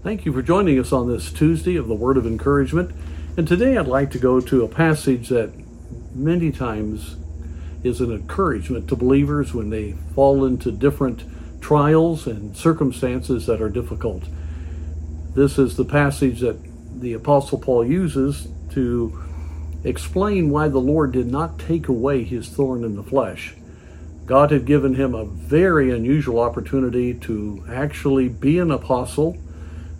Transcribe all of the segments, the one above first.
Thank you for joining us on this Tuesday of the Word of Encouragement. And today I'd like to go to a passage that many times is an encouragement to believers when they fall into different trials and circumstances that are difficult. This is the passage that the Apostle Paul uses to explain why the Lord did not take away his thorn in the flesh. God had given him a very unusual opportunity to actually be an apostle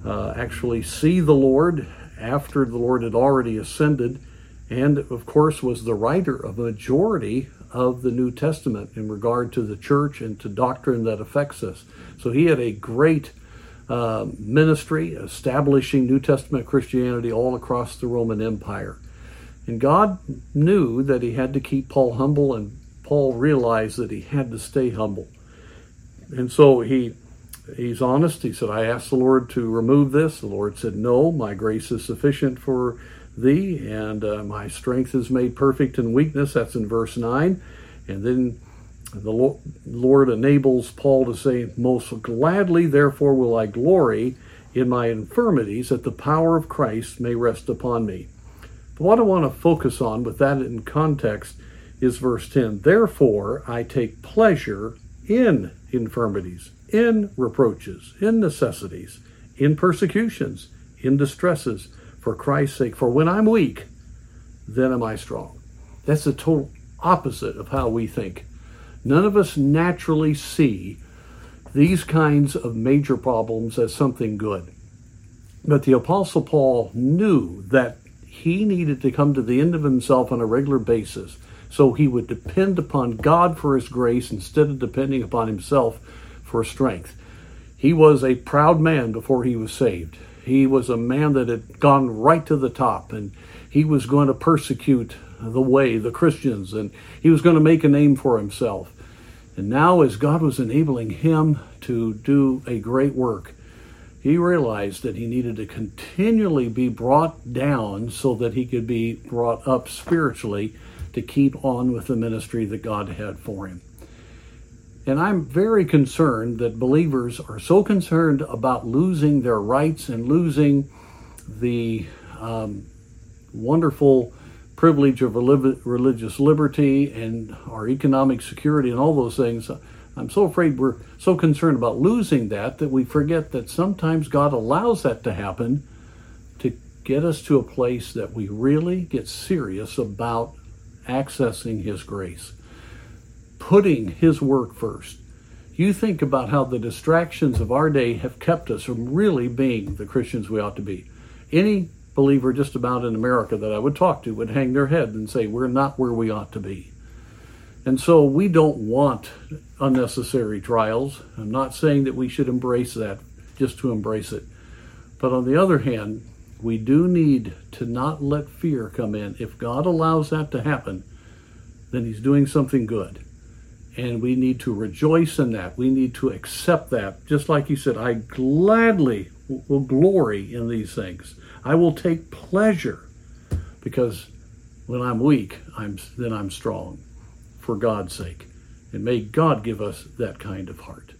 uh, actually see the Lord after the Lord had already ascended, and of course was the writer of a majority of the New Testament in regard to the church and to doctrine that affects us. So he had a great uh, ministry establishing New Testament Christianity all across the Roman Empire. And God knew that he had to keep Paul humble, and Paul realized that he had to stay humble. And so he he's honest. He said, I asked the Lord to remove this. The Lord said, No, my grace is sufficient for thee, and uh, my strength is made perfect in weakness. That's in verse 9. And then the Lord enables Paul to say, Most gladly, therefore, will I glory in my infirmities, that the power of Christ may rest upon me. But what I want to focus on with that in context is verse 10 Therefore, I take pleasure in infirmities in reproaches, in necessities, in persecutions, in distresses, for Christ's sake. For when I'm weak, then am I strong. That's the total opposite of how we think. None of us naturally see these kinds of major problems as something good. But the Apostle Paul knew that he needed to come to the end of himself on a regular basis so he would depend upon God for his grace instead of depending upon himself for strength. He was a proud man before he was saved. He was a man that had gone right to the top and he was going to persecute the way, the Christians, and he was going to make a name for himself. And now, as God was enabling him to do a great work, he realized that he needed to continually be brought down so that he could be brought up spiritually to keep on with the ministry that God had for him. And I'm very concerned that believers are so concerned about losing their rights and losing the um, wonderful privilege of religious liberty and our economic security and all those things. I'm so afraid we're so concerned about losing that that we forget that sometimes God allows that to happen to get us to a place that we really get serious about accessing His grace putting His work first. You think about how the distractions of our day have kept us from really being the Christians we ought to be. Any believer just about in America that I would talk to would hang their head and say, We're not where we ought to be. And so we don't want unnecessary trials. I'm not saying that we should embrace that just to embrace it. But on the other hand, we do need to not let fear come in. If God allows that to happen, then He's doing something good. And we need to rejoice in that. We need to accept that. Just like you said, I gladly will glory in these things. I will take pleasure because when I'm weak, I'm then I'm strong for God's sake. And may God give us that kind of heart.